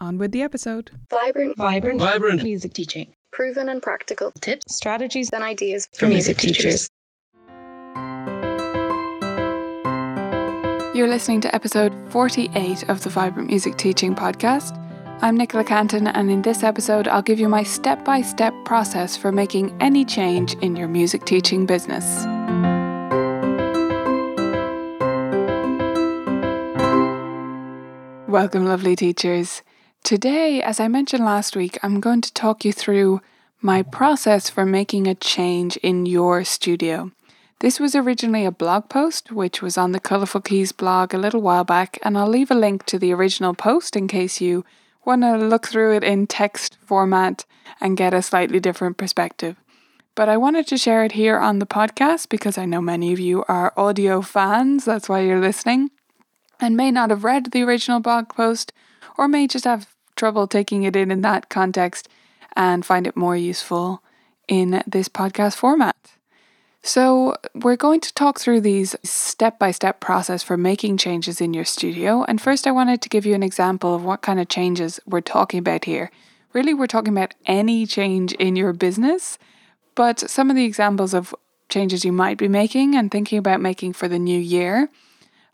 On with the episode. Vibrant, Vibrant, Vibrant. music teaching. proven and practical Tips, strategies and ideas for music teachers. You're listening to episode 48 of the Vibrant Music Teaching Podcast. I'm Nicola Cantan, and in this episode, I'll give you my step by step process for making any change in your music teaching business. Welcome, lovely teachers. Today, as I mentioned last week, I'm going to talk you through my process for making a change in your studio. This was originally a blog post, which was on the Colourful Keys blog a little while back, and I'll leave a link to the original post in case you want to look through it in text format and get a slightly different perspective. But I wanted to share it here on the podcast because I know many of you are audio fans, that's why you're listening, and may not have read the original blog post or may just have trouble taking it in in that context and find it more useful in this podcast format. So, we're going to talk through these step by step process for making changes in your studio. And first, I wanted to give you an example of what kind of changes we're talking about here. Really, we're talking about any change in your business, but some of the examples of changes you might be making and thinking about making for the new year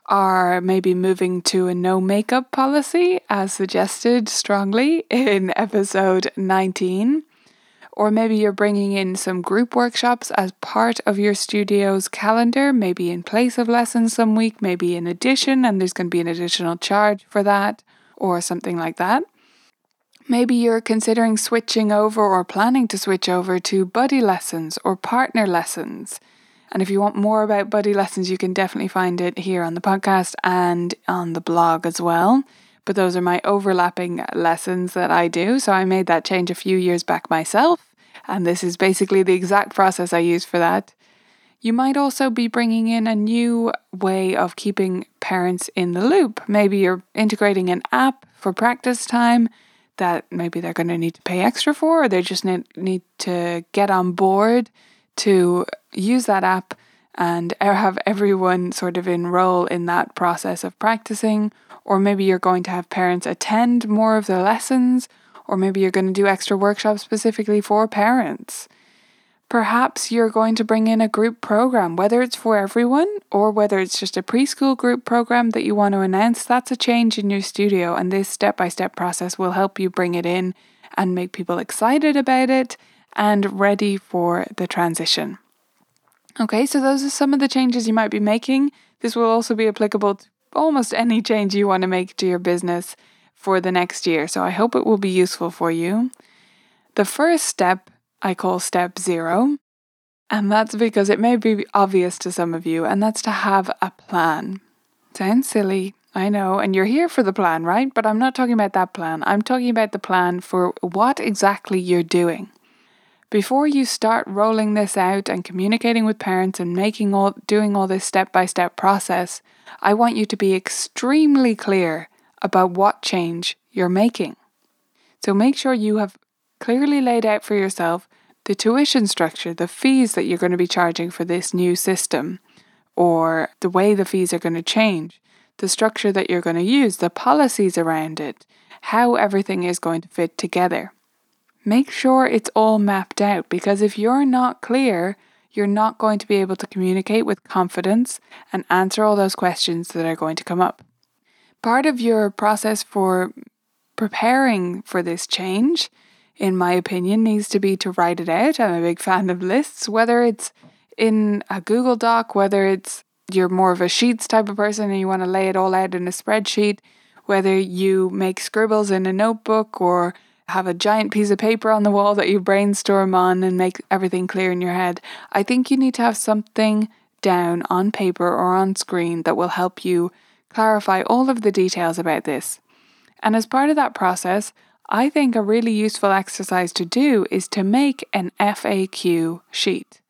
are maybe moving to a no makeup policy, as suggested strongly in episode 19. Or maybe you're bringing in some group workshops as part of your studio's calendar, maybe in place of lessons some week, maybe in addition, and there's going to be an additional charge for that, or something like that. Maybe you're considering switching over or planning to switch over to buddy lessons or partner lessons. And if you want more about buddy lessons, you can definitely find it here on the podcast and on the blog as well. But those are my overlapping lessons that I do. So I made that change a few years back myself. And this is basically the exact process I use for that. You might also be bringing in a new way of keeping parents in the loop. Maybe you're integrating an app for practice time that maybe they're going to need to pay extra for, or they just need, need to get on board to use that app and have everyone sort of enroll in that process of practicing. Or maybe you're going to have parents attend more of the lessons, or maybe you're going to do extra workshops specifically for parents. Perhaps you're going to bring in a group program, whether it's for everyone or whether it's just a preschool group program that you want to announce. That's a change in your studio, and this step by step process will help you bring it in and make people excited about it and ready for the transition. Okay, so those are some of the changes you might be making. This will also be applicable to almost any change you want to make to your business for the next year. So I hope it will be useful for you. The first step I call step zero, and that's because it may be obvious to some of you, and that's to have a plan. Sounds silly, I know, and you're here for the plan, right? But I'm not talking about that plan. I'm talking about the plan for what exactly you're doing. Before you start rolling this out and communicating with parents and making all doing all this step-by-step process, I want you to be extremely clear about what change you're making. So make sure you have clearly laid out for yourself the tuition structure, the fees that you're going to be charging for this new system, or the way the fees are going to change, the structure that you're going to use, the policies around it, how everything is going to fit together. Make sure it's all mapped out because if you're not clear, you're not going to be able to communicate with confidence and answer all those questions that are going to come up. Part of your process for preparing for this change in my opinion, needs to be to write it out. I'm a big fan of lists, whether it's in a Google Doc, whether it's you're more of a sheets type of person and you want to lay it all out in a spreadsheet, whether you make scribbles in a notebook or have a giant piece of paper on the wall that you brainstorm on and make everything clear in your head. I think you need to have something down on paper or on screen that will help you clarify all of the details about this. And as part of that process, I think a really useful exercise to do is to make an FAQ sheet.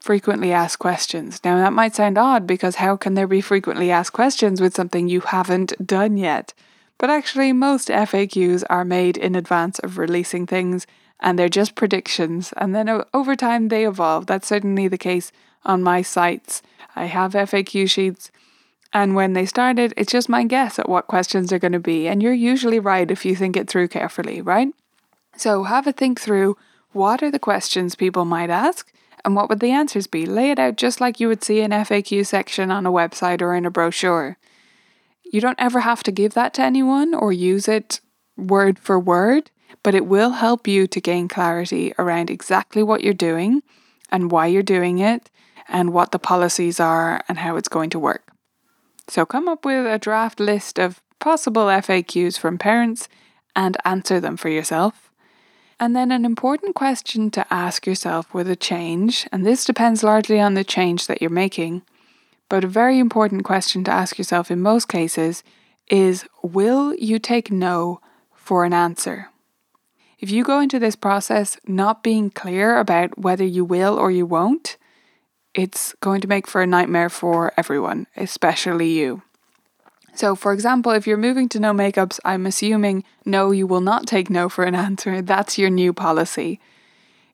Frequently asked questions. Now, that might sound odd because how can there be frequently asked questions with something you haven't done yet? But actually, most FAQs are made in advance of releasing things and they're just predictions. And then over time, they evolve. That's certainly the case on my sites. I have FAQ sheets and when they started, it's just my guess at what questions are going to be. And you're usually right if you think it through carefully, right? So have a think through what are the questions people might ask and what would the answers be? Lay it out just like you would see an FAQ section on a website or in a brochure. You don't ever have to give that to anyone or use it word for word, but it will help you to gain clarity around exactly what you're doing and why you're doing it and what the policies are and how it's going to work. So come up with a draft list of possible FAQs from parents and answer them for yourself. And then an important question to ask yourself with a change, and this depends largely on the change that you're making, but a very important question to ask yourself in most cases is Will you take no for an answer? If you go into this process not being clear about whether you will or you won't, it's going to make for a nightmare for everyone, especially you. So, for example, if you're moving to no makeups, I'm assuming no, you will not take no for an answer. That's your new policy.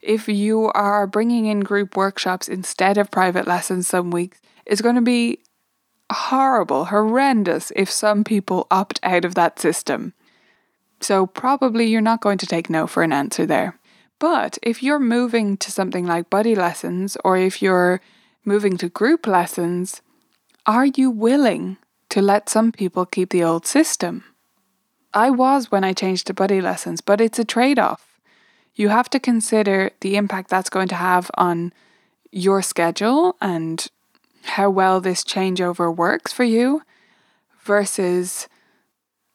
If you are bringing in group workshops instead of private lessons some weeks, it's going to be horrible, horrendous if some people opt out of that system. So, probably you're not going to take no for an answer there. But if you're moving to something like buddy lessons or if you're moving to group lessons, are you willing to let some people keep the old system? I was when I changed to buddy lessons, but it's a trade off. You have to consider the impact that's going to have on your schedule and how well this changeover works for you versus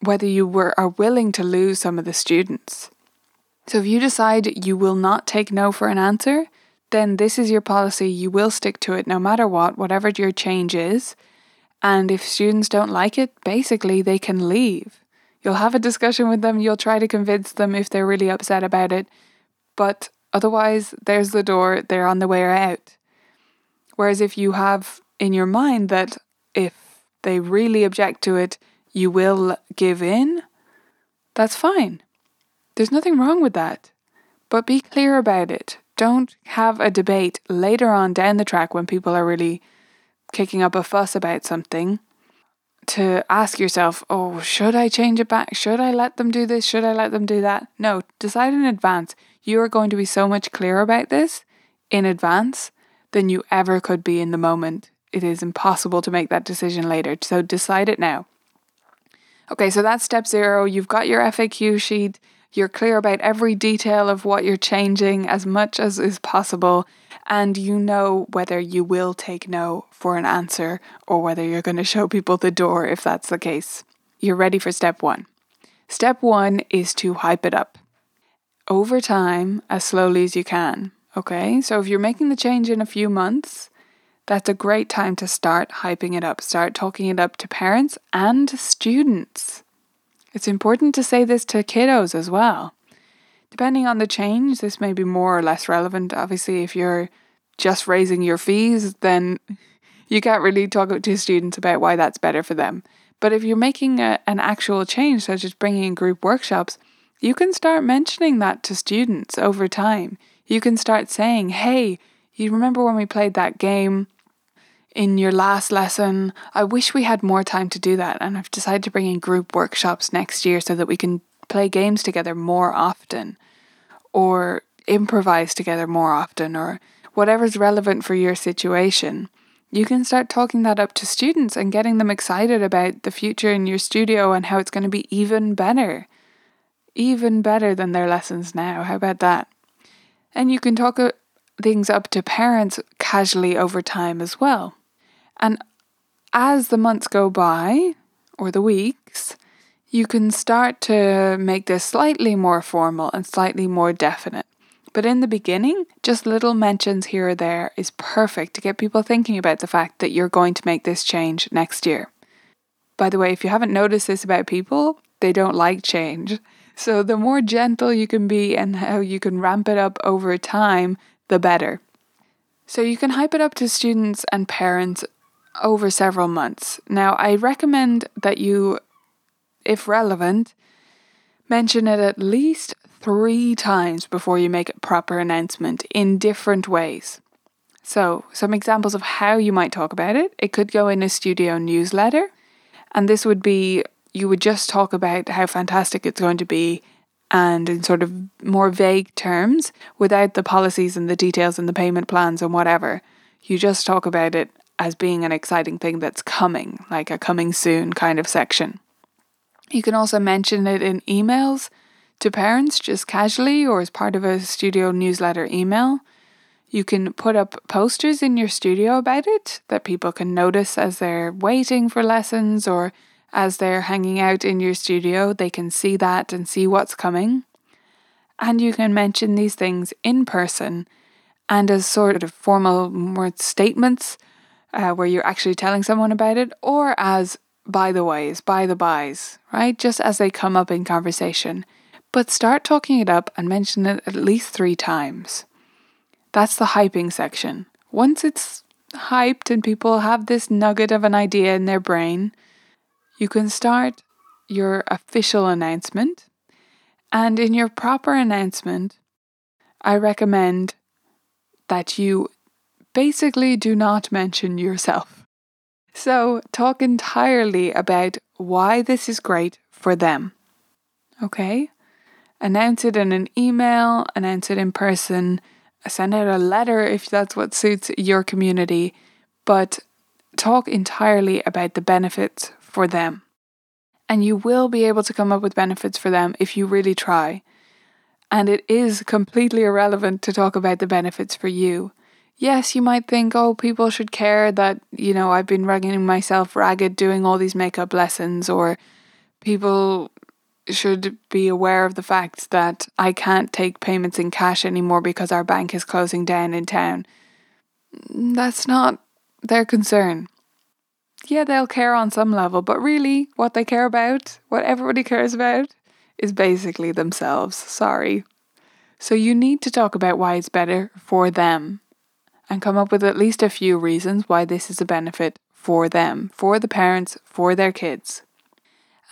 whether you were are willing to lose some of the students. So if you decide you will not take no for an answer, then this is your policy. You will stick to it no matter what, whatever your change is. And if students don't like it, basically they can leave. You'll have a discussion with them, you'll try to convince them if they're really upset about it. But otherwise, there's the door, they're on the way out. Whereas if you have in your mind that if they really object to it, you will give in, that's fine. There's nothing wrong with that. But be clear about it. Don't have a debate later on down the track when people are really kicking up a fuss about something to ask yourself, oh, should I change it back? Should I let them do this? Should I let them do that? No, decide in advance. You are going to be so much clearer about this in advance than you ever could be in the moment. It is impossible to make that decision later. So decide it now. Okay, so that's step zero. You've got your FAQ sheet. You're clear about every detail of what you're changing as much as is possible, and you know whether you will take no for an answer or whether you're going to show people the door if that's the case. You're ready for step one. Step one is to hype it up over time as slowly as you can. Okay, so if you're making the change in a few months, that's a great time to start hyping it up. Start talking it up to parents and students. It's important to say this to kiddos as well. Depending on the change, this may be more or less relevant. Obviously, if you're just raising your fees, then you can't really talk to students about why that's better for them. But if you're making a, an actual change, such as bringing in group workshops, you can start mentioning that to students over time. You can start saying, hey, you remember when we played that game in your last lesson. I wish we had more time to do that, and I've decided to bring in group workshops next year so that we can play games together more often, or improvise together more often, or whatever's relevant for your situation. You can start talking that up to students and getting them excited about the future in your studio and how it's going to be even better. Even better than their lessons now. How about that? And you can talk uh, things up to parents casually over time as well. And as the months go by, or the weeks, you can start to make this slightly more formal and slightly more definite. But in the beginning, just little mentions here or there is perfect to get people thinking about the fact that you're going to make this change next year. By the way, if you haven't noticed this about people, they don't like change. So the more gentle you can be and how you can ramp it up over time, the better. So you can hype it up to students and parents over several months. Now, I recommend that you, if relevant, mention it at least three times before you make a proper announcement in different ways. So, some examples of how you might talk about it it could go in a studio newsletter, and this would be you would just talk about how fantastic it's going to be and in sort of more vague terms without the policies and the details and the payment plans and whatever. You just talk about it as being an exciting thing that's coming, like a coming soon kind of section. You can also mention it in emails to parents just casually or as part of a studio newsletter email. You can put up posters in your studio about it that people can notice as they're waiting for lessons or as they're hanging out in your studio, they can see that and see what's coming. And you can mention these things in person and as sort of formal more statements uh, where you're actually telling someone about it, or as by the ways, by the bys, right? Just as they come up in conversation. But start talking it up and mention it at least three times. That's the hyping section. Once it's hyped and people have this nugget of an idea in their brain, you can start your official announcement. And in your proper announcement, I recommend that you basically do not mention yourself. So, talk entirely about why this is great for them. Okay? Announce it in an email, announce it in person, send out a letter if that's what suits your community, but talk entirely about the benefits for them. And you will be able to come up with benefits for them if you really try. And it is completely irrelevant to talk about the benefits for you. Yes, you might think, oh, people should care that, you know, I've been rugging myself ragged doing all these makeup lessons, or people should be aware of the fact that I can't take payments in cash anymore because our bank is closing down in town. That's not their concern yeah, they'll care on some level, but really, what they care about, what everybody cares about, is basically themselves. Sorry. So you need to talk about why it's better for them and come up with at least a few reasons why this is a benefit for them, for the parents, for their kids.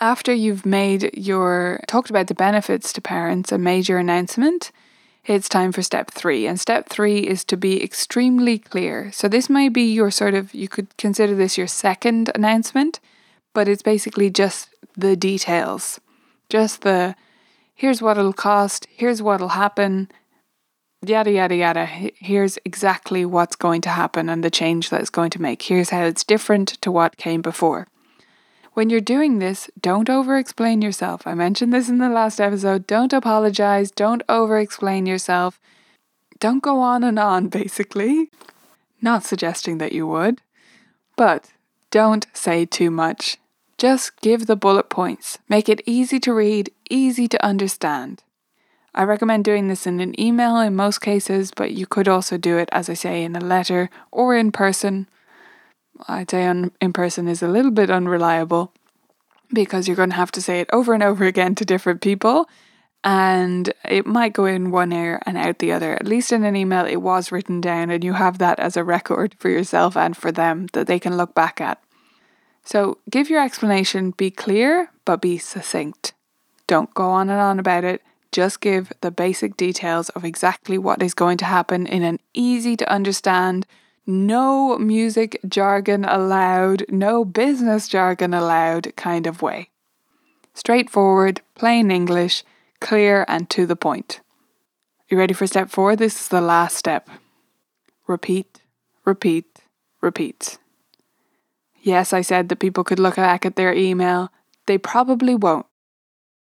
After you've made your talked about the benefits to parents and made your announcement, it's time for step three. And step three is to be extremely clear. So, this may be your sort of, you could consider this your second announcement, but it's basically just the details. Just the here's what it'll cost, here's what'll happen, yada, yada, yada. Here's exactly what's going to happen and the change that it's going to make. Here's how it's different to what came before. When you're doing this, don't over explain yourself. I mentioned this in the last episode. Don't apologize. Don't over explain yourself. Don't go on and on, basically. Not suggesting that you would, but don't say too much. Just give the bullet points. Make it easy to read, easy to understand. I recommend doing this in an email in most cases, but you could also do it, as I say, in a letter or in person I'd say on, in person is a little bit unreliable because you're going to have to say it over and over again to different people and it might go in one ear and out the other. At least in an email, it was written down and you have that as a record for yourself and for them that they can look back at. So give your explanation, be clear, but be succinct. Don't go on and on about it. Just give the basic details of exactly what is going to happen in an easy to understand, no music jargon allowed, no business jargon allowed kind of way. Straightforward, plain English, clear and to the point. You ready for step four? This is the last step. Repeat, repeat, repeat. Yes, I said that people could look back at their email. They probably won't.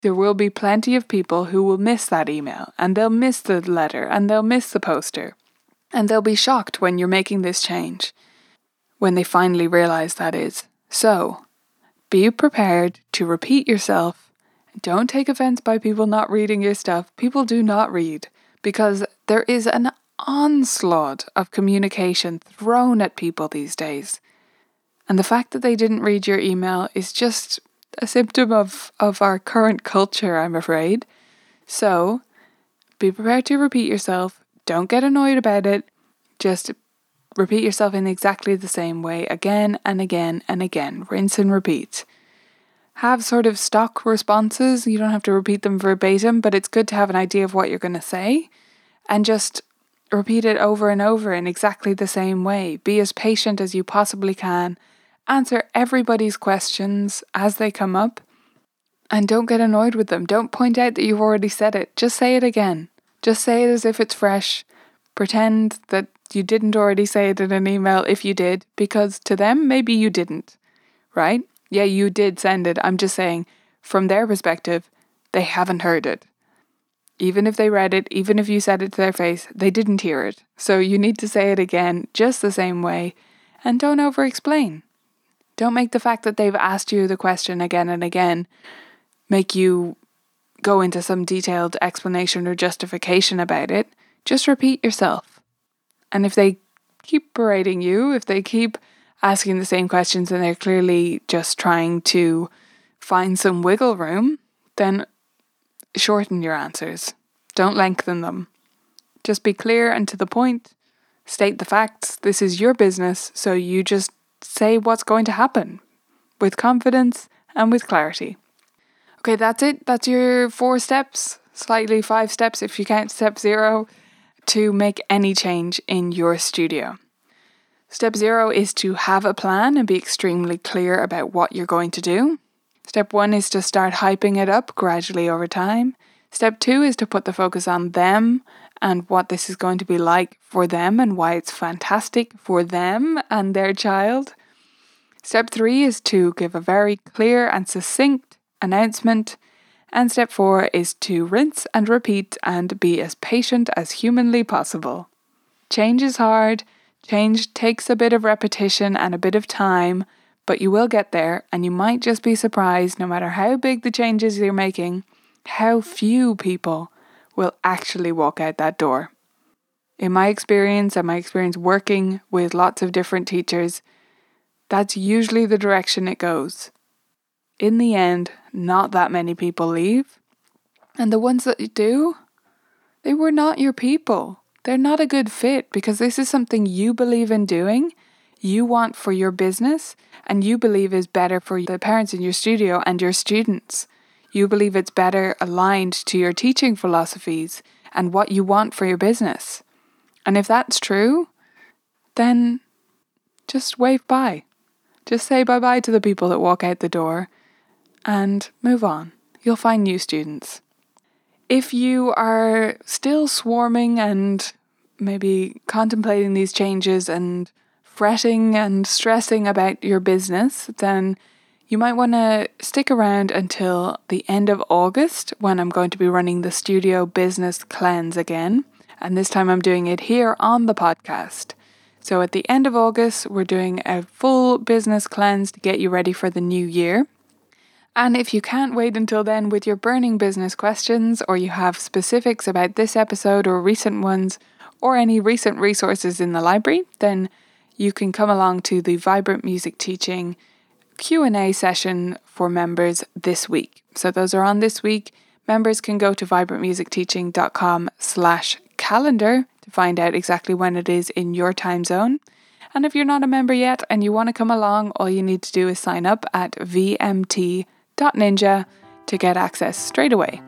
there will be plenty of people who will miss that email and they'll miss the letter and they'll miss the poster. And they'll be shocked when you're making this change, when they finally realize that is. So, be prepared to repeat yourself. Don't take offense by people not reading your stuff. People do not read because there is an onslaught of communication thrown at people these days. And the fact that they didn't read your email is just a symptom of, of our current culture, I'm afraid. So be prepared to repeat yourself. Don't get annoyed about it. Just repeat yourself in exactly the same way again and again and again. Rinse and repeat. Have sort of stock responses. You don't have to repeat them verbatim, but it's good to have an idea of what you're going to say and just repeat it over and over in exactly the same way. Be as patient as you possibly can answer everybody's questions as they come up and don't get annoyed with them. Don't point out that you've already said it. Just say it again. Just say it as if it's fresh. Pretend that you didn't already say it in an email if you did, because to them, maybe you didn't, right? Yeah, you did send it. I'm just saying, from their perspective, they haven't heard it. Even if they read it, even if you said it to their face, they didn't hear it. So you need to say it again just the same way and don't over explain. Don't make the fact that they've asked you the question again and again make you go into some detailed explanation or justification about it. Just repeat yourself. And if they keep berating you, if they keep asking the same questions and they're clearly just trying to find some wiggle room, then shorten your answers. Don't lengthen them. Just be clear and to the point. State the facts. This is your business, so you just say what's going to happen with confidence and with clarity. Okay, that's it. That's your four steps, slightly five steps if you count step zero, to make any change in your studio. Step zero is to have a plan and be extremely clear about what you're going to do. Step one is to start hyping it up gradually over time. Step two is to put the focus on them and what this is going to be like for them and why it's fantastic for them and their child. Step three is to give a very clear and succinct announcement. And step four is to rinse and repeat and be as patient as humanly possible. Change is hard, change takes a bit of repetition and a bit of time, but you will get there, and you might just be surprised, no matter how big the changes you're making, how few people will actually walk out that door. In my experience, and my experience working with lots of different teachers, that's usually the direction it goes. In the end, not that many people leave. And the ones that do, they were not your people. They're not a good fit because this is something you believe in doing, you want for your business, and you believe is better for the parents in your studio and your students. You believe it's better aligned to your teaching philosophies and what you want for your business. And if that's true, then just wave by. Just say bye bye to the people that walk out the door and move on. You'll find new students. If you are still swarming and maybe contemplating these changes and fretting and stressing about your business, then you might want to stick around until the end of August when I'm going to be running the Studio Business Cleanse again. And this time I'm doing it here on the podcast. So at the end of August, we're doing a full business cleanse to get you ready for the new year. And if you can't wait until then with your burning business questions, or you have specifics about this episode or recent ones, or any recent resources in the library, then you can come along to the Vibrant Music Teaching Q&A session for members this week. So those are on this week. Members can go to vibrantmusicteaching.com slash calendar to find out exactly when it is in your time zone. And if you're not a member yet and you want to come along, all you need to do is sign up at vmt.ninja to get access straight away.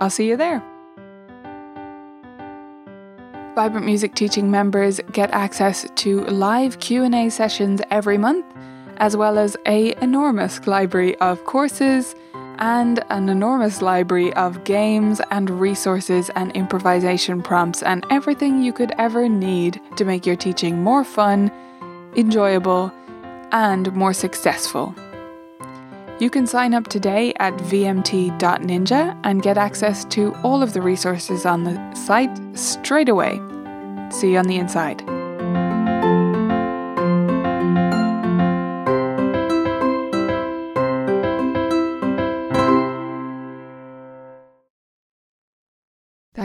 I'll see you there. Vibrant Music Teaching members get access to live Q&A sessions every month as well as a enormous library of courses and an enormous library of games and resources and improvisation prompts and everything you could ever need to make your teaching more fun, enjoyable, and more successful. You can sign up today at vmt.ninja and get access to all of the resources on the site straight away. See you on the inside.